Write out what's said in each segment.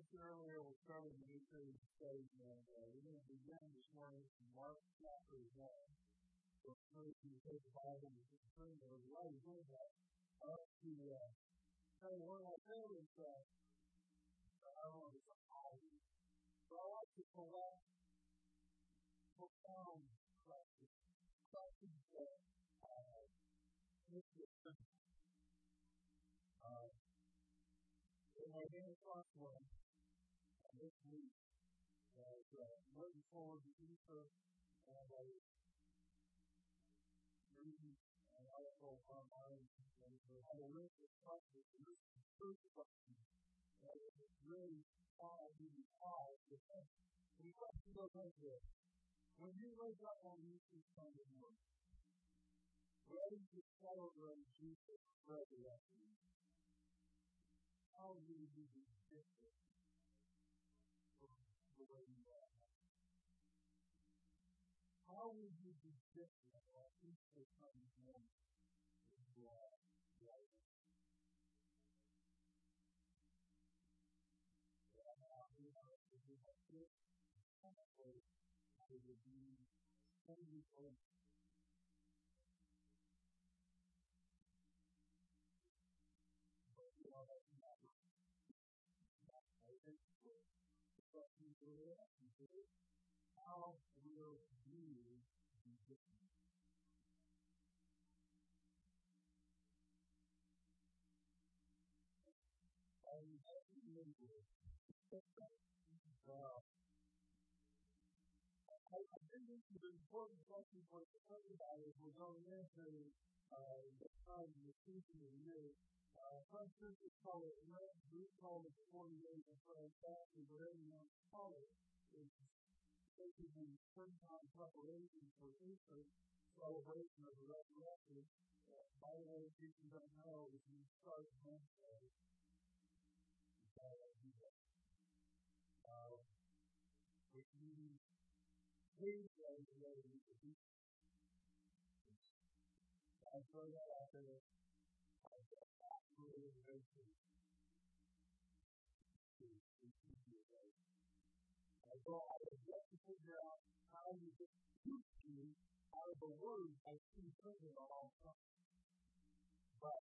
mentioned earlier, we're starting a new series study, and we're going to begin this morning from Mark chapter 1. So, if you take the Bible and turn there, while you're doing that, I want to uh, you one of my favorite, uh, I don't know, it's a hobby, but I like to collect profound questions. Questions that uh, make you think. Uh, and I came across one this week as uh, looking forward to Easter, and I reading an article online, and had a list of questions, and this the first question really me to pause to the question goes like this. When you wake up on Easter Sunday morning, ready to celebrate Jesus' resurrection, how do you do from the way you are? How would you be different on Easter Sunday morning if you are right? Be only for how will you be different? And uh, I, I think this is an important question for everybody who's going into uh, the time of the season of the year. Uh, some churches call it Lent, we call it 40 days of prayer fasting, but everyone call it is basically springtime preparation for Easter celebration of the resurrection. Uh, by the way, if you don't know, if you start Wednesday, uh, if you Tuesday is ready to be I throw that out there. I absolutely amazing. I go out of yet to figure out how you get to out of the words I see printed on all sides. But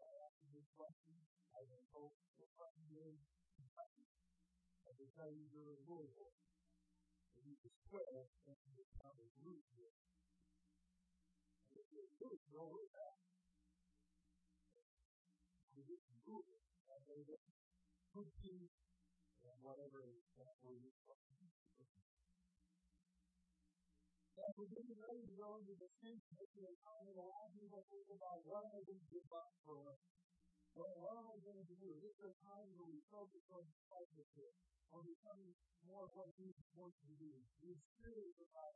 I ask you this question, I will hope the question is I can tell you you're in Louisville. And you can swear that you have a root here. And if you're root, no root that. Just root it. And get cookie and whatever that word is. And we're getting ready to go into the same mission and talking a lot of people think about what going to give up for? What, what am I going to do? This is a time where we focus on discipleship, on becoming more of what Jesus wants to do. We're serious about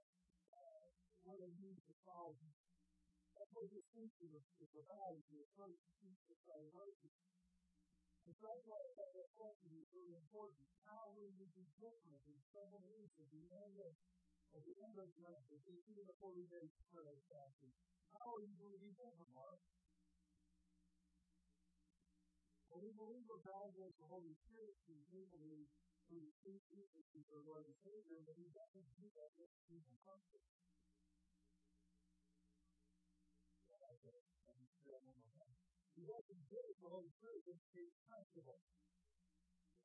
uh, what it means to follow Is, is about, is the approach to future celebration. And so that's why that question is really important. How will you be different in several weeks at the end of at the end of Lent, at the the 40 days prayer fasting? How are you going to be different, Mark? Well, we believe that God gives the Holy Spirit to people who see Jesus as their Lord and Savior, but He doesn't do that with people comfort. He doesn't give the Holy Spirit to be comfortable.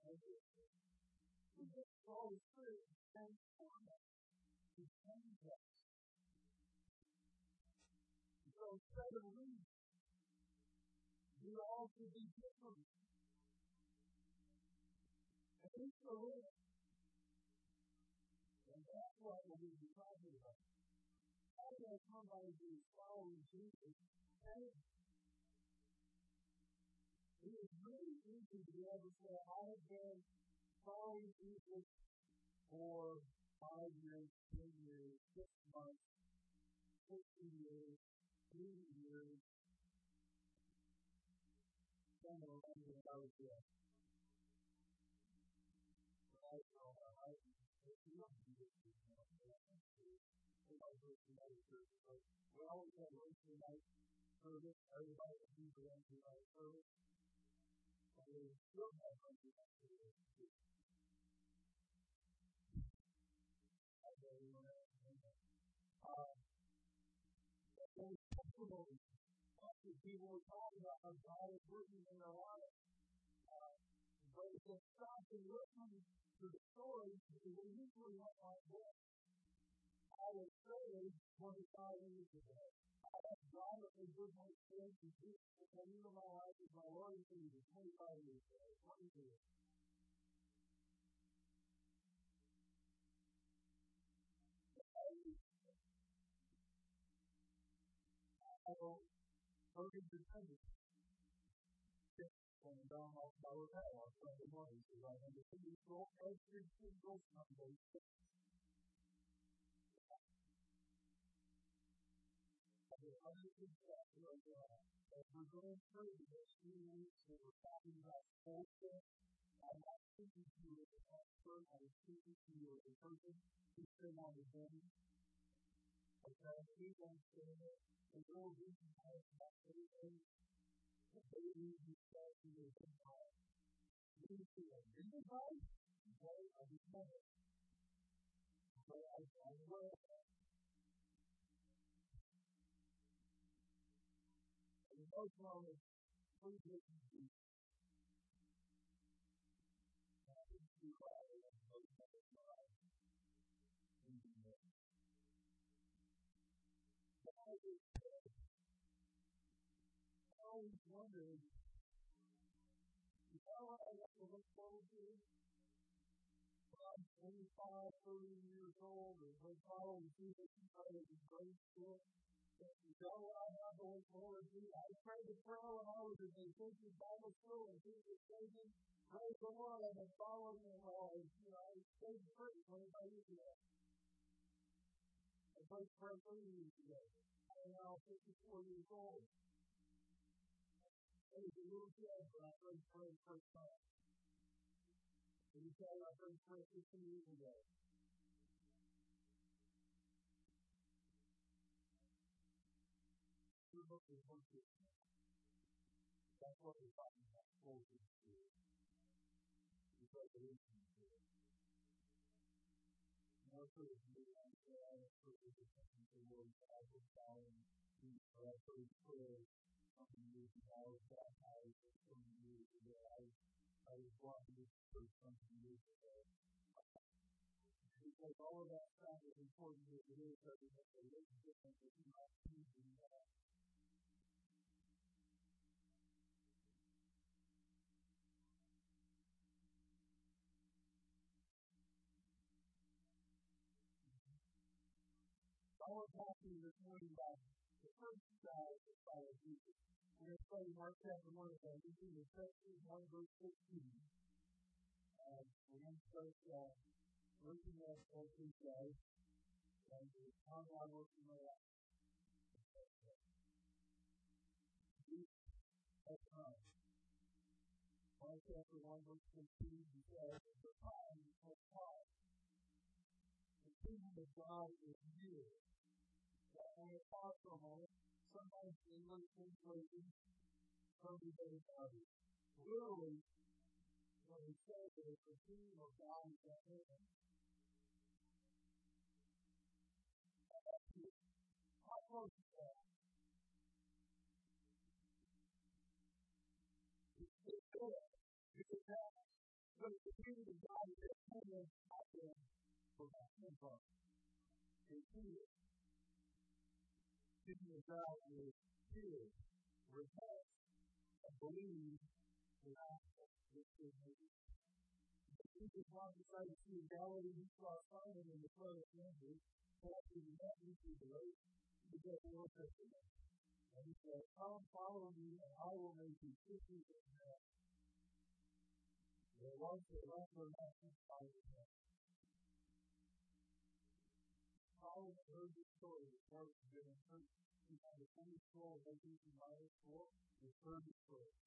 He gives the Holy Spirit to transform us, to change us. So of leaving, we all should be different. And. And that's what to be talking about. How can somebody is following Jesus? It is really easy to be able to say, I have been following Jesus for five years, ten years, six months, fifteen years, three years, somewhere around there I was there. I know I we always have Wednesday night service. Everybody will be the Wednesday night service. People were talking about how God is working in their lives. Uh, but if they stop and listen to the story, they usually not like this. I was saved 25 years ago. I as good my experience in Jesus, and even my life is my Lord and Savior 25 years ago. 20 years. So, Hogan pretended. And down off Tower Hill on Sunday morning, so I had to see go going I'm. Okay, moments, please listen to me. always wondered, what I have to look forward to? I'm 25, 30 years old, and following Jesus started in grade school, you know what I have to look forward to? I prayed the prayer when I was in the Christian Bible school, and Jesus said, Praise the Lord, I've been following him all, you know, I stayed free 25 years ago. I prayed prayer 30 years ago. I'm now 54 years old as a little kid when I first played first time. And you tell I first played 15 years ago. Worship. That's what we're it spirit. Also, you the I you. Was baptized something years ago. I, I was brought to this church years ago. Because all of that stuff is important as it is every day. It is different not choosing that. I want to talk to you this morning about the first guy that followed Jesus. We're going to study Mark chapter 1 again. This is the section 1 verse 15. Uh, we're going to start uh, looking at what he says. And it's online working my life. Mark chapter 1 verse 15 he says, The time has come. The kingdom of God is near. That from home, sometimes translation everybody about it. Literally, when he says that it's the kingdom of God is at hand. How close is that? The of God. Of God is here. Repent believe the gospel. Jesus prophesied to Galilee, he saw Simon in the front of Andrew, walking met me through the lake, to get the Old Testament. And he said, Come, follow me, and I will make you fishers of men. There was a leper not by the men. Follow heard the story of what was given hurt. He had a funny scroll of 18 miles for, and heard the story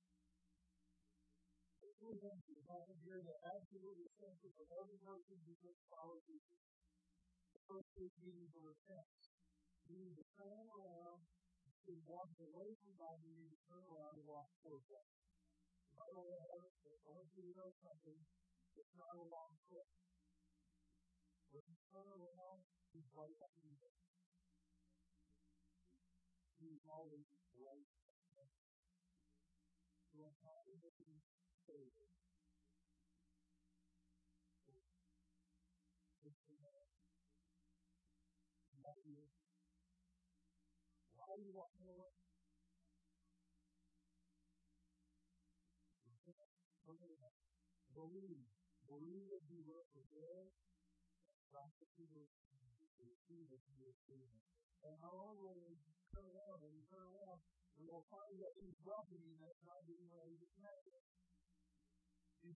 It's true ministry is not here that absolutely essential for every person who just follows Jesus. The first is needing to repent. Need to turn around to walk away from God. Need to turn around and walk towards God. By the way, I have you to know something. It's not a long trip. Why do you want more? Believe. Believe that you were prepared. Not that you were receive it you receive. And however turn around and turn around, we will find that he's you that not being ready to connect He's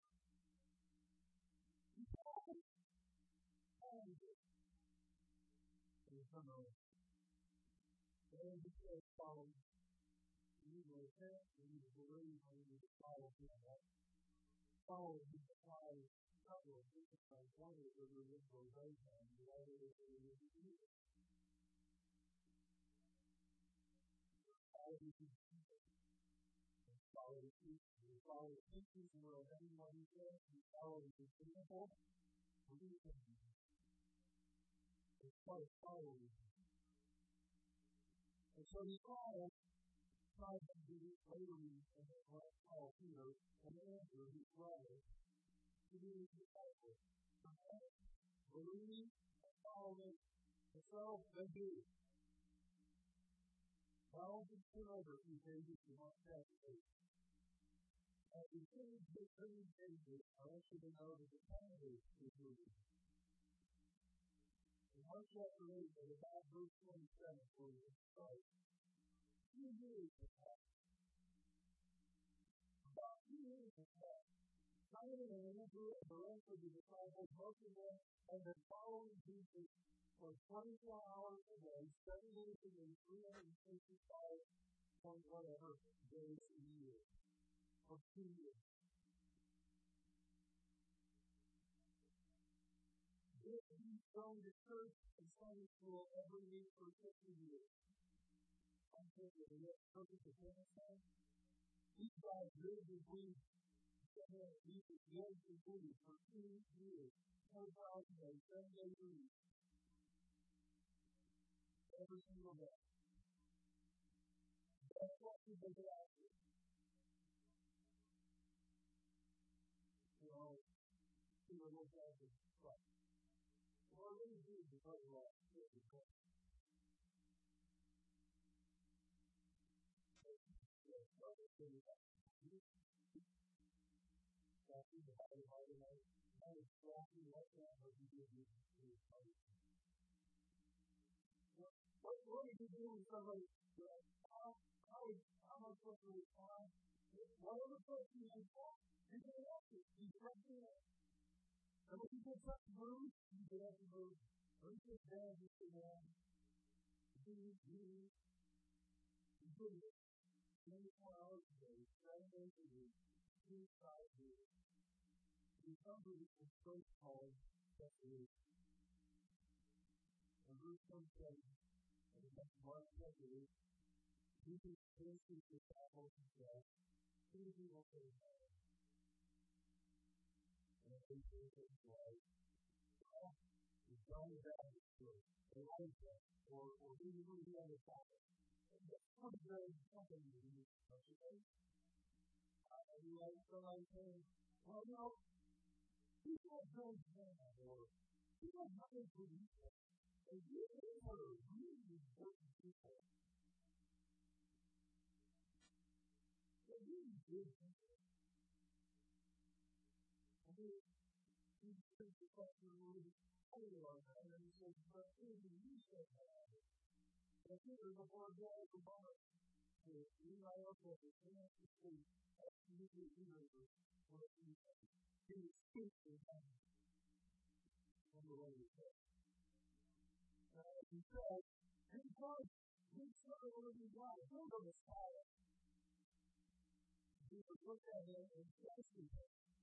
and he says, follow. You need to repent, you to believe, and you to follow him. Follow him follow couple of different things. One is the religious Abraham, the other is the Jesus. Follow the people. Follow the. You follow the teachers and anyone he says. You follow the example. In him. It's quite following and so he called tried to be later and then called Peter and Andrew, his brother, to disciples. Believe and follow me. And so they do. Well, just turn over a few pages to Mark chapter 8. As we finish this three pages, I want you to know that the calendar is moving. In Mark chapter 8, at about verse 27, where we start, two years have passed. About two years have passed. Simon and Andrew and the rest of the disciples, most of them, have been following Jesus for 24 hours a day, seven days a week, 365 point whatever days a year. For two years. He's going to church and Sunday school every week for 50 years. I'm thinking, is that perfect Afghanistan? These guys lived in Greece. These lived in Greece for two years. 10,000 days, seven days week. Every single day. That's what people get after. You know, people look after Christ. Well, I really do because of all this. What, what would you do with somebody? How, how, would, how am I supposed to respond? Whatever person you respond, you can answer. You can answer. And when you get something moved, you get up and move. When you get down, you sit down. Do, do, do it. 24 hours a day, seven days a week, years. You to the first called separation. And verse 27, and the next Mark chapter 8, Jesus finished his disciples and said, Who do you want to know? And they said, Well, is John the Baptist or Elijah or, or who do you want to follow? That's pretty very something to do, don't you think? You saying, well, you know, people don't have or people don't believe it. And you are really important people. They're really good people. I mean, he says the question of the Holy One, and says, but you say that? Before God, the Lord, Eli also, the speak, remember what he looked at and.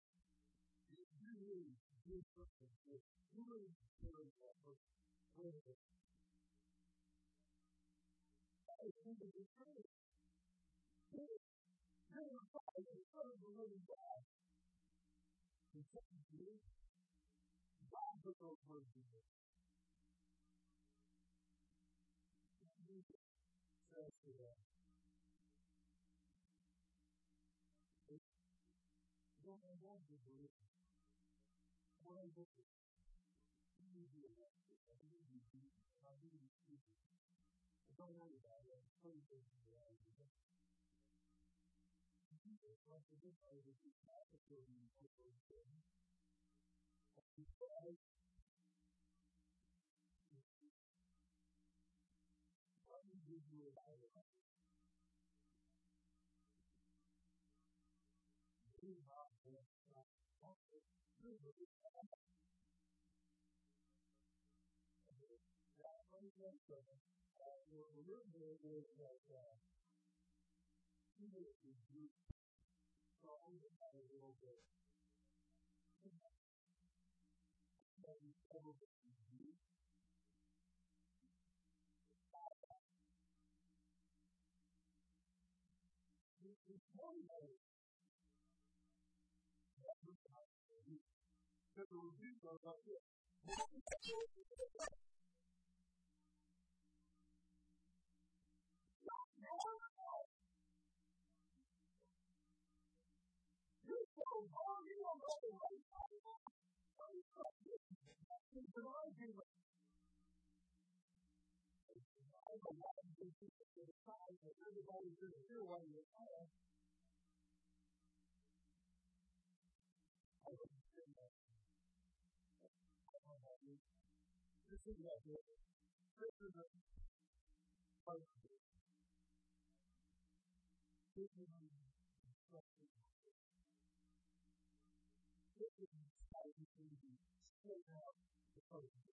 really do something good. You really care about person. What is it? That is something to say. You're the Father, the Son of the living God. And something to do. God put those words in there. Says to them, able to see the effects of using our human species. It's all out of that, and twenty pages of that. Jesus wants to give us a few chapters to him for those things. And he says, What did you do about it? Do not have trust. This is the stuff. That one thing, uh, we're a little bit of like, uh, Peter is Greek. So I'm going to have a little bit. That he's probably Greek. It's one way. Because the review goes like this. You're so hard, you don't know is an instruction. This is an exciting thing to straight out the person.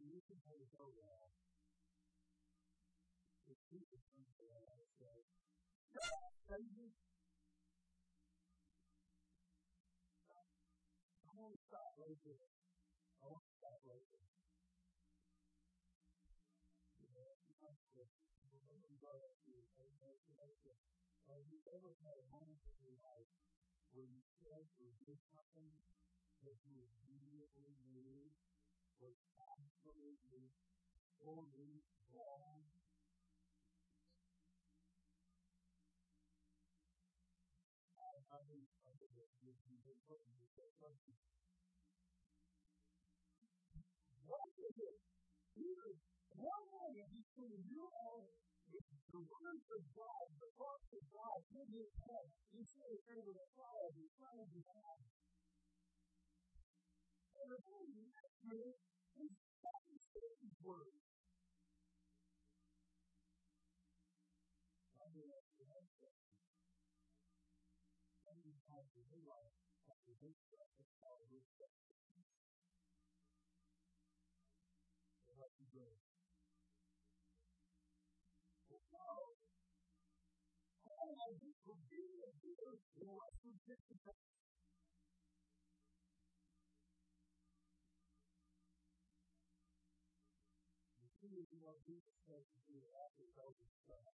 You can have it go well. If you can come to that, I say, crazy. I want to stop right. I want to stop right. Have you ever had a moment in your life where you said or did something that you immediately knew was absolutely, totally wrong? I mean, I think that you something. What is it? Here, one between you and the words of God, the thoughts of God in his head, you see it over the fire, the sun of the God. And the Satan's answer. You is that you grow. Well, now, all I do for being a leader is less than 50 see if you want Jesus says to do after tells us that.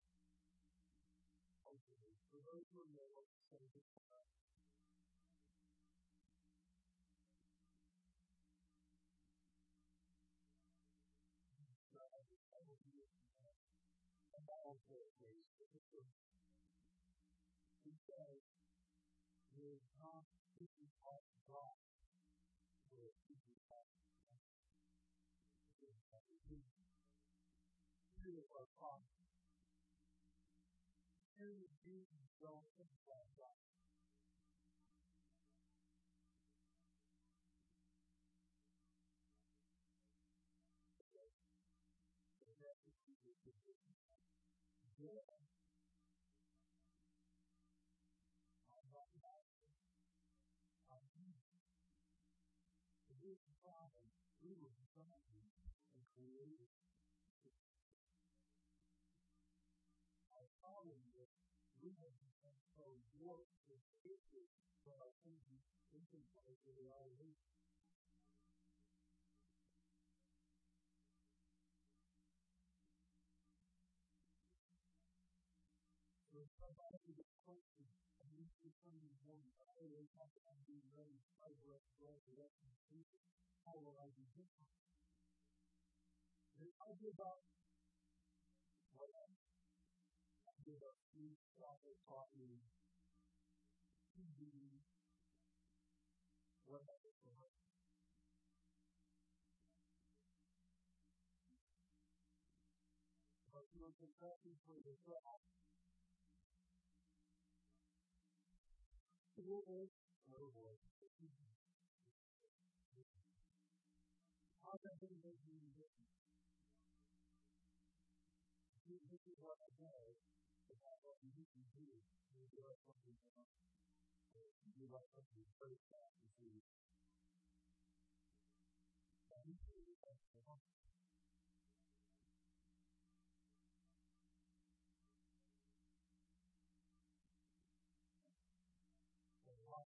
Okay, for those who know what to say this days to the church. He says, There is not speaking of God, but a speaking of God. Here is our promise. Here is Jesus' own inside God. Thank you. This problem, we were designed and created. Our problem is we have become so warped and twisted for our thinking, thinking like we are. So somebody gets questions, and you see something wrong, I always have to be ready to fight for us, for us, for us, how will I be different? And I give up what I give up food, chocolate, coffee, TV, whatever for her. But you're confessing for yourself. Lord, oh Lord, you different? This is what I know what you can do. You do something else. You do something very fast to see. And you do something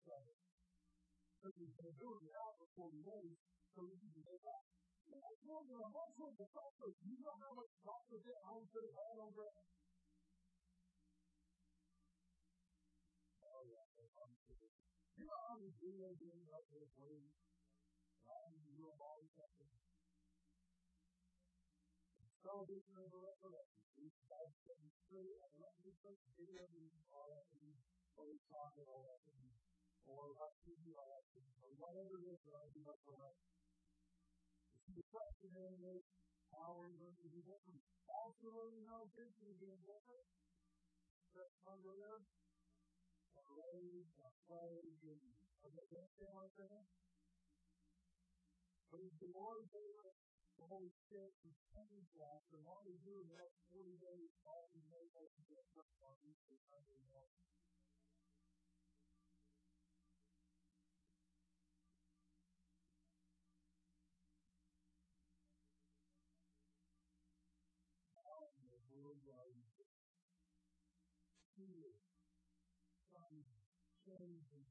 Because we've been doing it out for 40 days, so we can get back. That's more than a whole bunch of doctors. You know how much doctors get home to the head over it? Oh, yeah. You know how many videos games out there playing? How many real body testing? Television over recollection. These guys getting straight and let me put video games all that or we talk it all that or TV all that or whatever it is that I do up for that. The question is how are we going to do different? Also, you know, this is being different. That's under there. Raise, praise, and understand what I'm saying? But if the Lord gave us the Holy Spirit to change that, and all we do in the next 40 days, all we know is to up on Sunday morning. worldwide fear, some change and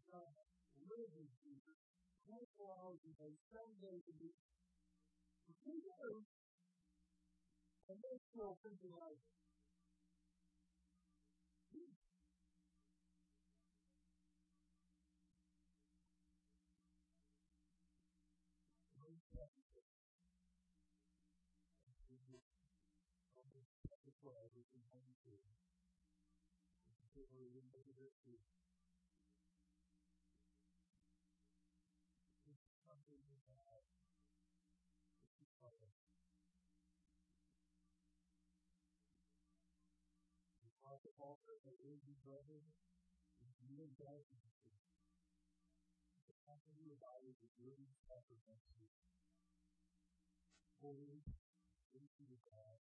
live in fear, 24 hours a day, seven days a week. We do, and they still thinking like, for everything Are in the history. It's The company of. Holy, into the God,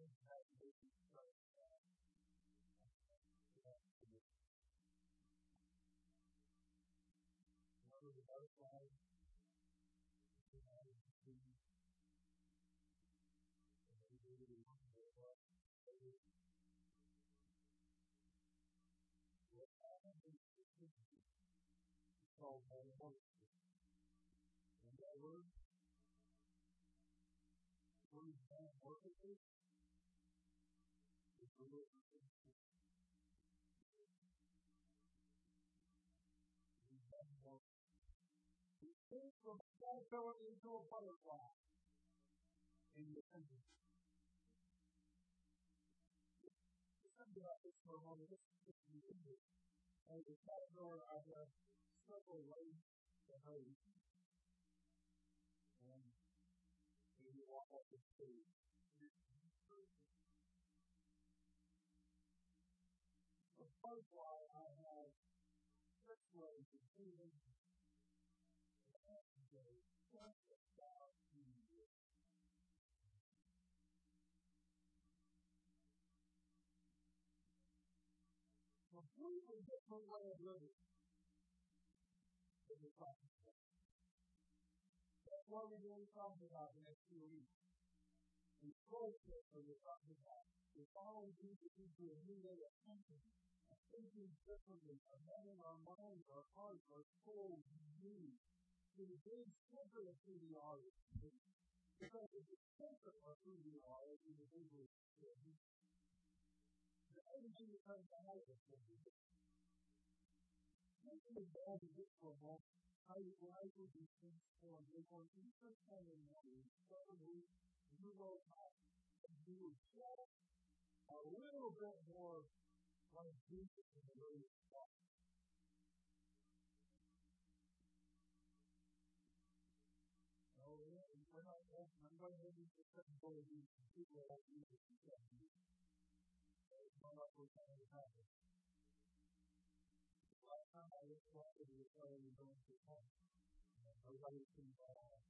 One of the butterflies, and. And word from caterpillar into a butterfly. in your thinking. Think about this for a moment. This is just the English. And the category I have several ways to hurry. And maybe walk up the stage. The first why I have six ways of doing completely different way of living than the about. That's what we're going to talk about the next few weeks. And culture we're talking about is following Jesus into a new way of thinking, thinking differently, of having our minds, our hearts, our to the very center of who we are. Because at the center of who we are as individuals, everything that comes out of us will be the just for a moment, how your life will be transformed. To understand and know you, suddenly you will have will just a little bit more like Jesus in the way. Oh, yeah, we're not, I'm going to be the boy people of happen. Last time I was walking to the car, we going to home. Nobody was thinking about all that.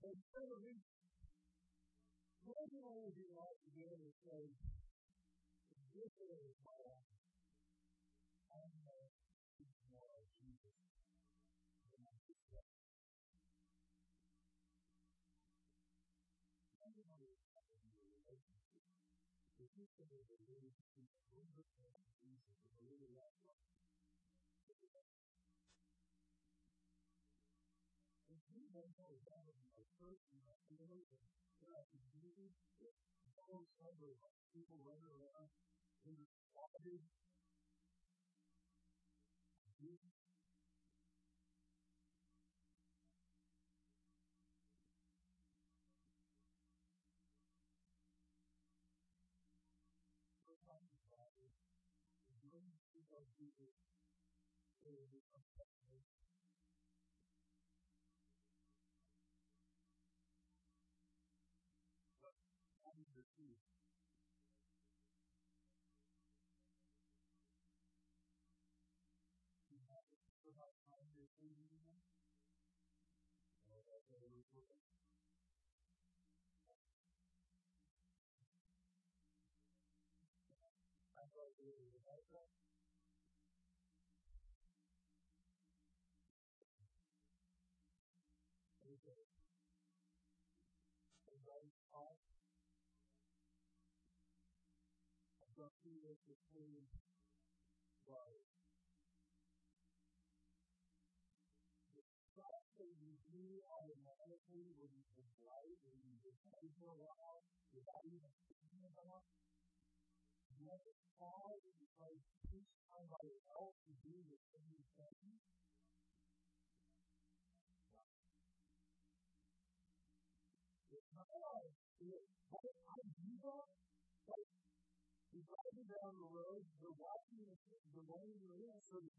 But instead of me, what do I would like to be say, this is my life. I'm going to more of Jesus than I just said. Everybody if you say that there is a number of Jesus a little less if you don't know that of my person, my family, that I can do all cyber people running around in the body, Jesus of number two, you have to provide time to think about or that they were looking. I thought it was about that. Okay. The right off. Same was. The stuff that you automatically when you write and you take for a while without even thinking about let it fall because each somebody else to do the same thing. It's not like, what I do that, you're driving down the road, you're watching the, the lane you're in, so that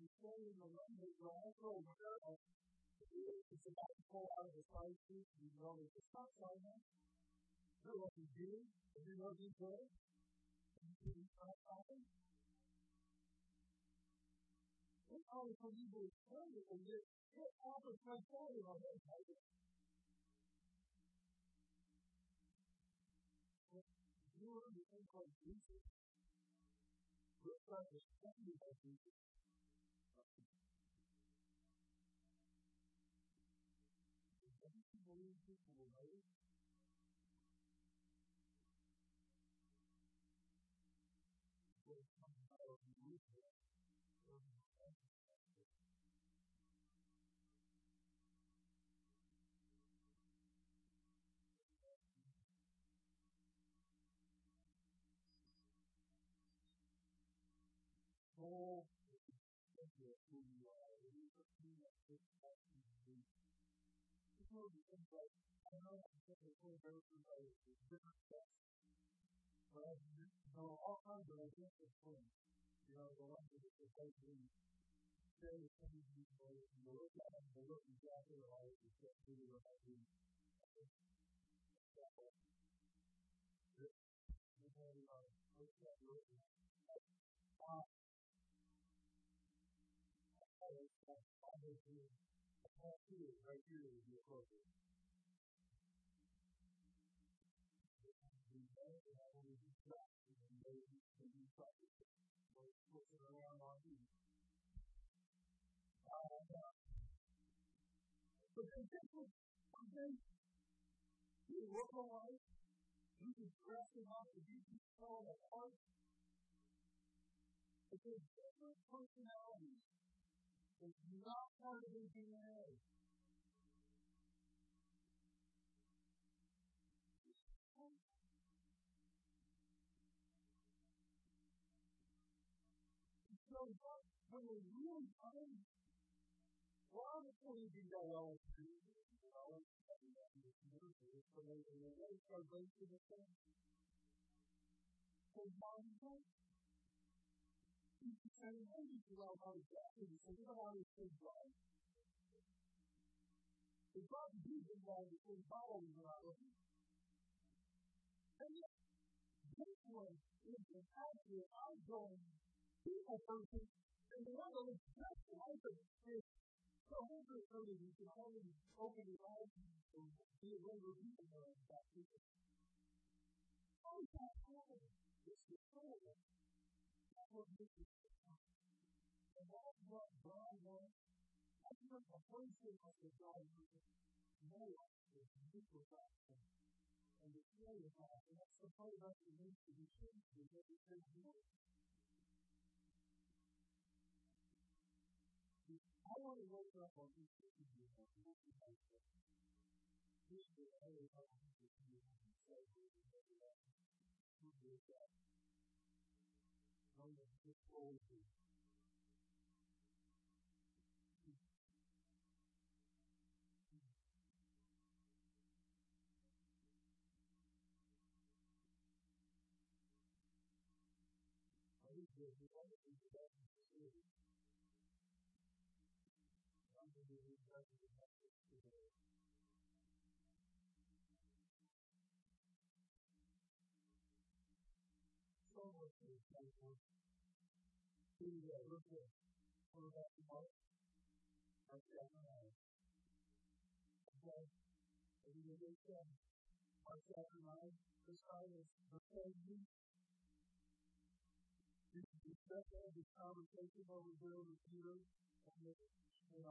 in the lane that you're also aware of. It's about to pull out of the side street, you know there's a stop sign there. What you do, know these roads, you the stop sign. It's turn it and get hit off of my body on that. You are the same called Jesus. We're to stand by Jesus. Paul is who you are. He is the king of this know the things like, I know I'm going to go through different steps. But I know all kinds of ideas of things. You know, the ones that are supposed to be very things you know, you look at them, they look exactly like you can't do it without being right here would be appropriate. We know that Be it was pushing around on you. But then this was something you look alike, you can dress them up, and you them apart. It's a different personality. Part of their DNA. So what when we really find why we do that as so they the and when you do all those things, so you don't always think right. The God Jesus was in following what I was. And yet, this one is an actual outgoing people person, and the other is just like a fish. So who's this really? You can only open your eyes and be a regular people know about people. Oh, that's cool. This is cool. That's what makes it And that's what God wants. That's what the person of the God wants. More is super fast. And the story of that, and that's the part about the need to be changed, is that it says. I want to wake up on these things you know, not be this. This is the only time I think that you have to who is that. Who is that? Know that this always is. I think that the only thing at what the mark? I said, no. Okay. And you get that. Mark chapter 9, this is the and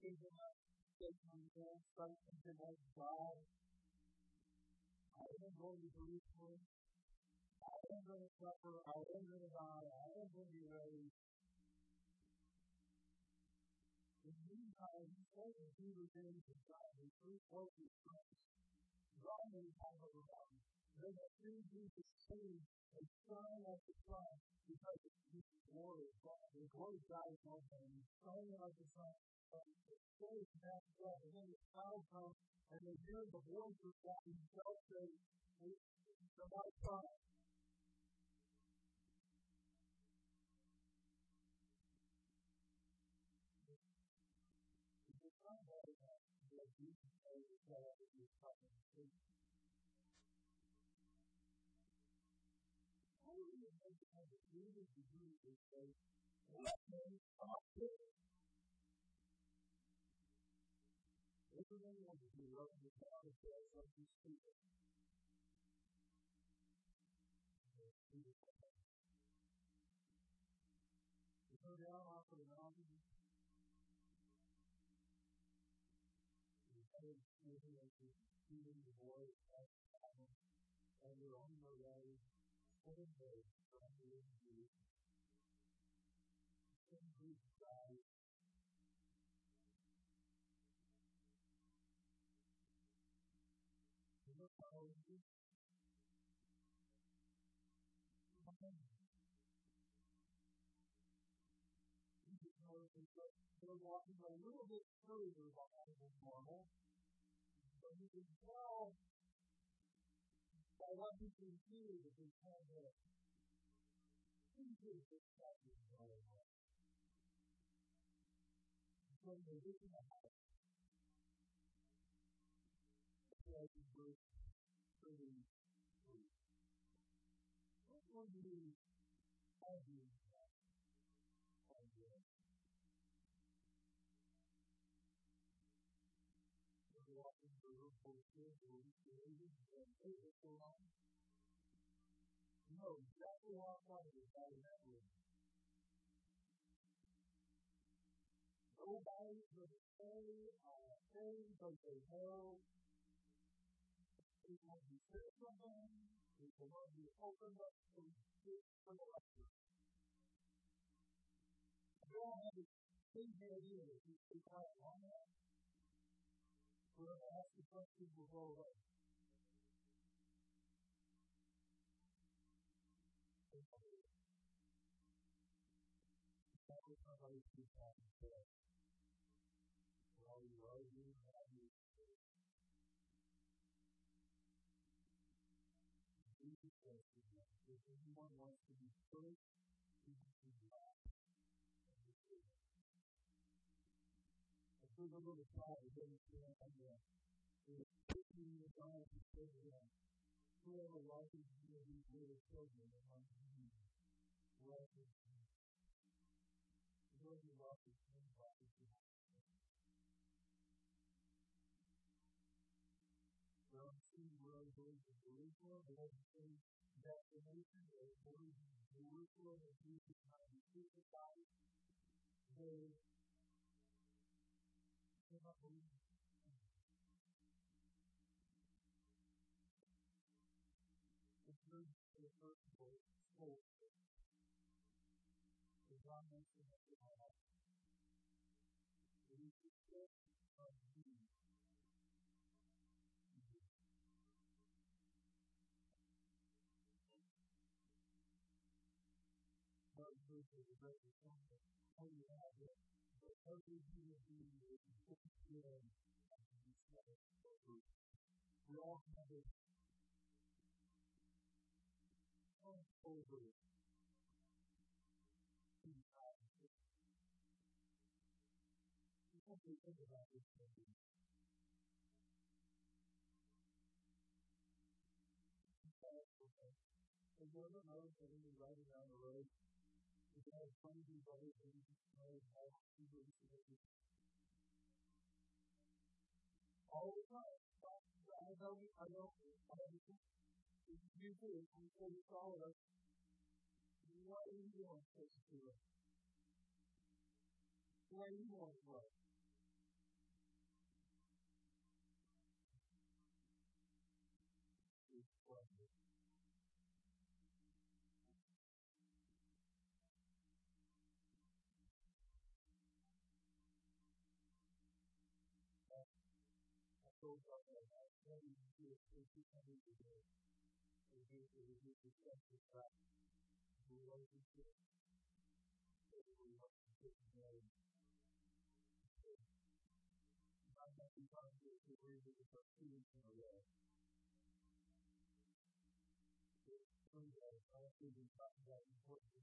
thinking about taking man, start thinking like God. I am going to. I am going to suffer. I am going to. I. In the meantime, he told me he was going to die. He threw forth his Christ. God made time over them. They have seen Jesus saved and shine like the sun because of the glory of God. The glory of God is on them. He's shining the sun up, and the they hear the voice of God say, the white God. How do you make it have the greatest degree of faith? Let me up Everyone wants to be loved with God as well as these people. You go down off of the mountain, you head moving as you feeding the boy and you're on your way seven days from the interview. Seven days drive look Jesus the that they're walking a little bit further behind than normal. But you can tell by what you can see that they kind of into this chapter going on. When they're looking at how like in verse 33. What will you have you walking through for kids or created and on? No, exactly how I thought it was that. Nobody would say, uh, things that they know. People who say something, people who open up some for the lecture. They all have the same idea that you speak out on that. To the question was if anyone wants to be first, Took a little thought, it doesn't stand on the 15 years old, said to them, whoever watches me of these little children among you, watches me. Whoever watches me, watches me. Well, see, we're going to Jerusalem, and then the destination, they're going to Jerusalem, and Jesus might be crucified. They det var om The first, the first word, soul, is on mention of the Bible. It is the gift of being. God knows the great response. How do you have this? Every human being is and be saved. We all have it over two times. You have to think about this thing. And you ever notice that when you're riding down the road, you have you know how people used to make it. All the time. I know, I know, I know. You too, I'm sure you follow us. What are you doing, Sister Sheila? What are you doing, bro? goes up there, that's when you see it, it's becoming the day. And you can reduce the stress of that. We want to do it. We want to do it today. I'm not the time to do it, but it's a feeling in a way. It's true that I think it's not that important to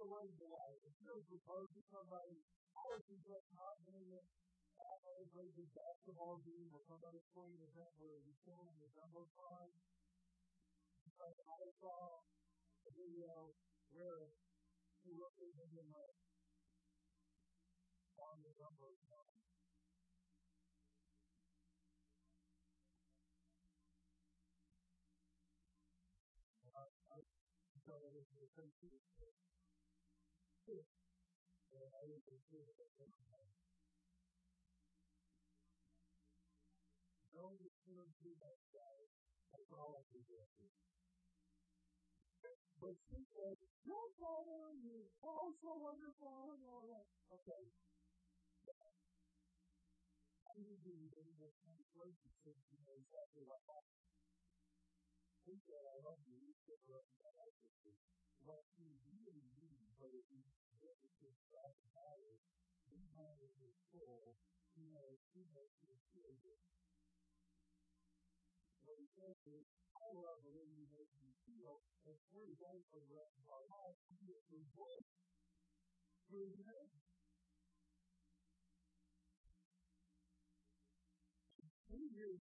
a way. If you're proposed to somebody, always be just not doing it. A basketball game or somebody's playing a event where you're pulling the Jumbotron. Like I saw a video where he looked at him like on the jumbo time. I, I so it was the all. But she said, Your father is also wonderful. Okay. I need to be able to translation so you know exactly what happened. He said, I love you. Said, I love you. I like you. What he really but he he. He he he is, I love the you feel, and we're going for the rest of our life be a good voice. Through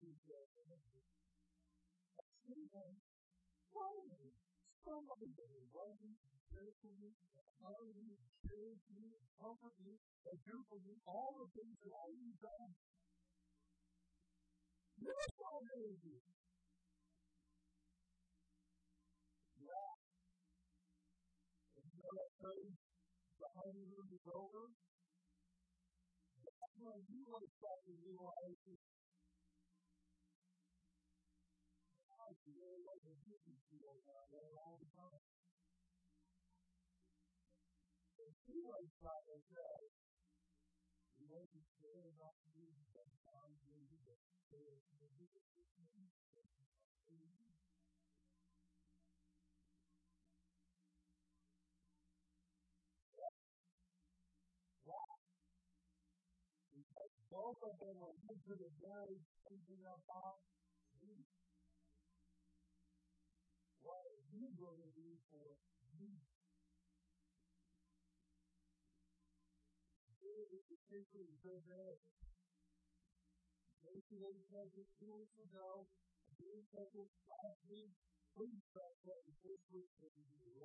he said, Somebody, somebody that is loving, cares for me, honor me, shares me, comfort me, and do for me all the things that all you've done. You're so amazing. Yeah. And you know that phrase, the honeymoon is over? That's when you want to start your new life Both of them are into the very thinking about. What are you going to do for me? Simply so bad. Maybe they said this two weeks ago, they said this last week, please start putting this week in the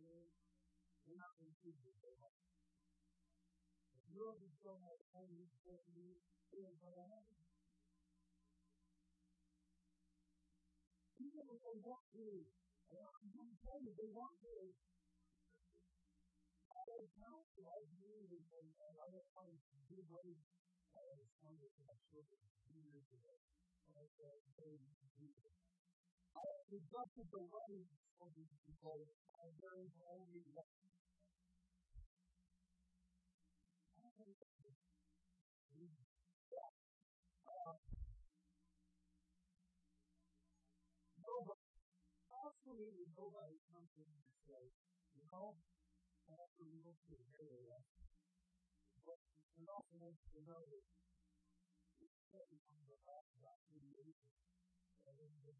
We're not going to this. If you're just going to have you for me, you're going to have. Even they want to, I'm going to tell you, they want to. They count like me and, and other ones do ways uh, some of my children years ago. And I said, hey, do this. I rejected the ways of these people, and there is only one. Nobody, absolutely nobody comes in and says, you know, after to move to an area, but we also want to know that it's certainly on the back about mediation, about me,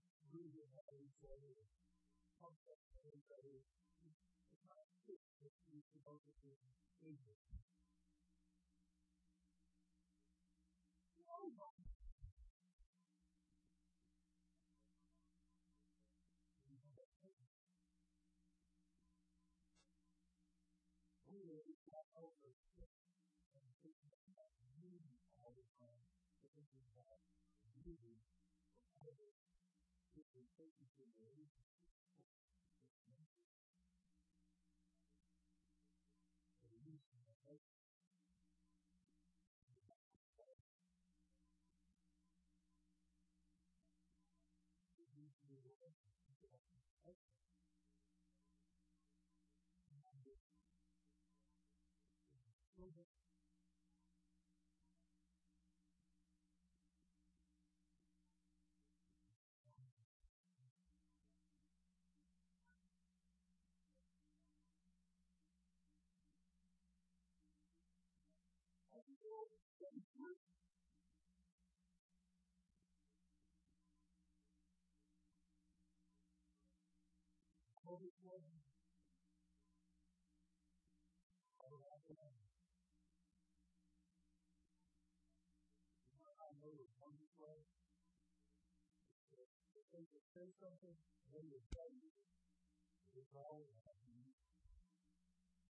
whatever, if overflowing. I know it's wonderful. If they say something, they tell you. It's all about you.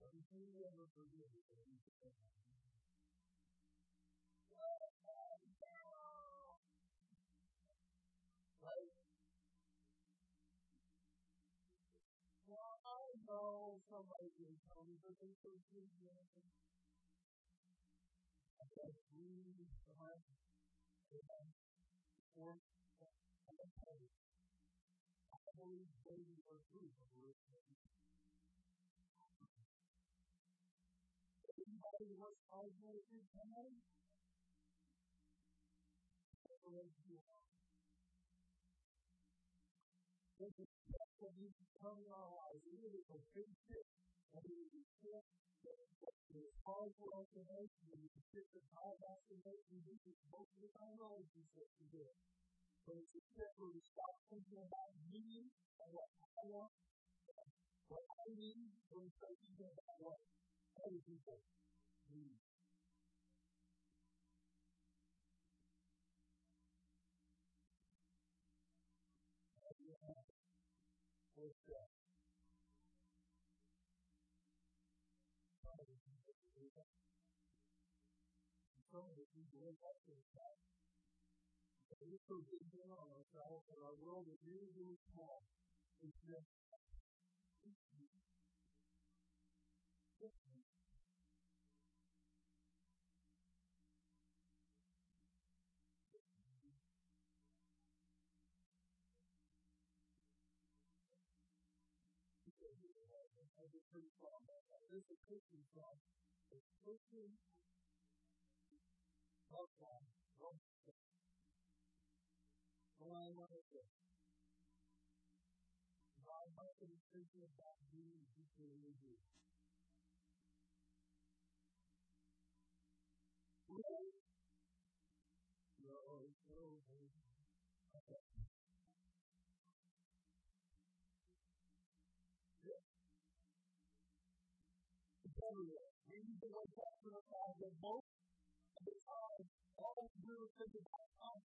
Everything you ever forgive is going to Somebody can tell me that they forgive me. I said, we have or I to come in our lives. We need to it, and we need to step it's hard for us to make when you sit the God has to make you do this most of the time always he to do. But it's a step where we stop thinking about me and what I want, what I need, when we start thinking about what other people need. Fourth step. Some of the people in that church we're so big on ourselves, and our world is really, really small. It's just Pretty song. There's a Christian song. It's Christian love song. All I to say. God wants to be thinking about you and people in you. Really? No, no, no. Okay. Yeah. Up to the fact that most of the time, all we do is think about us,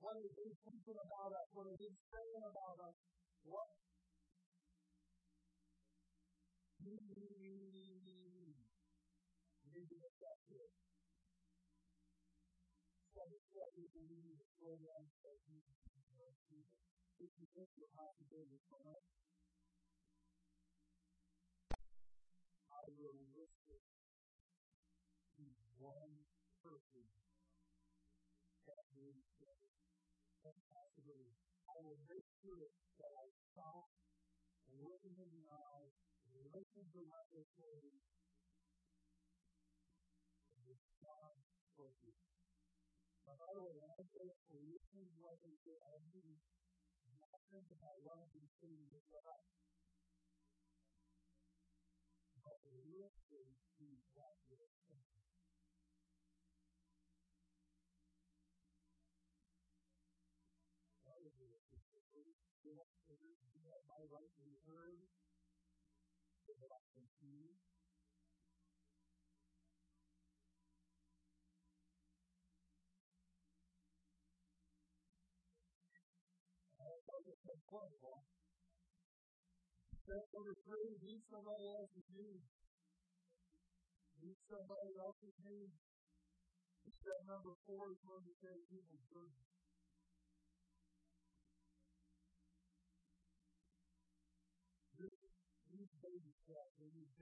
what it is thinking about us, what it is saying about us, what we need to to and I will make sure that I stop and look in the eyes, listen to what they're saying, and respond for you. But by the way, when I say to listen to what they say, I mean not think about what been saying in your life, but listen to what they're saying. Is step. Be number three, meet somebody else's needs. Meet somebody else's needs. Step number four is going to say people's burden.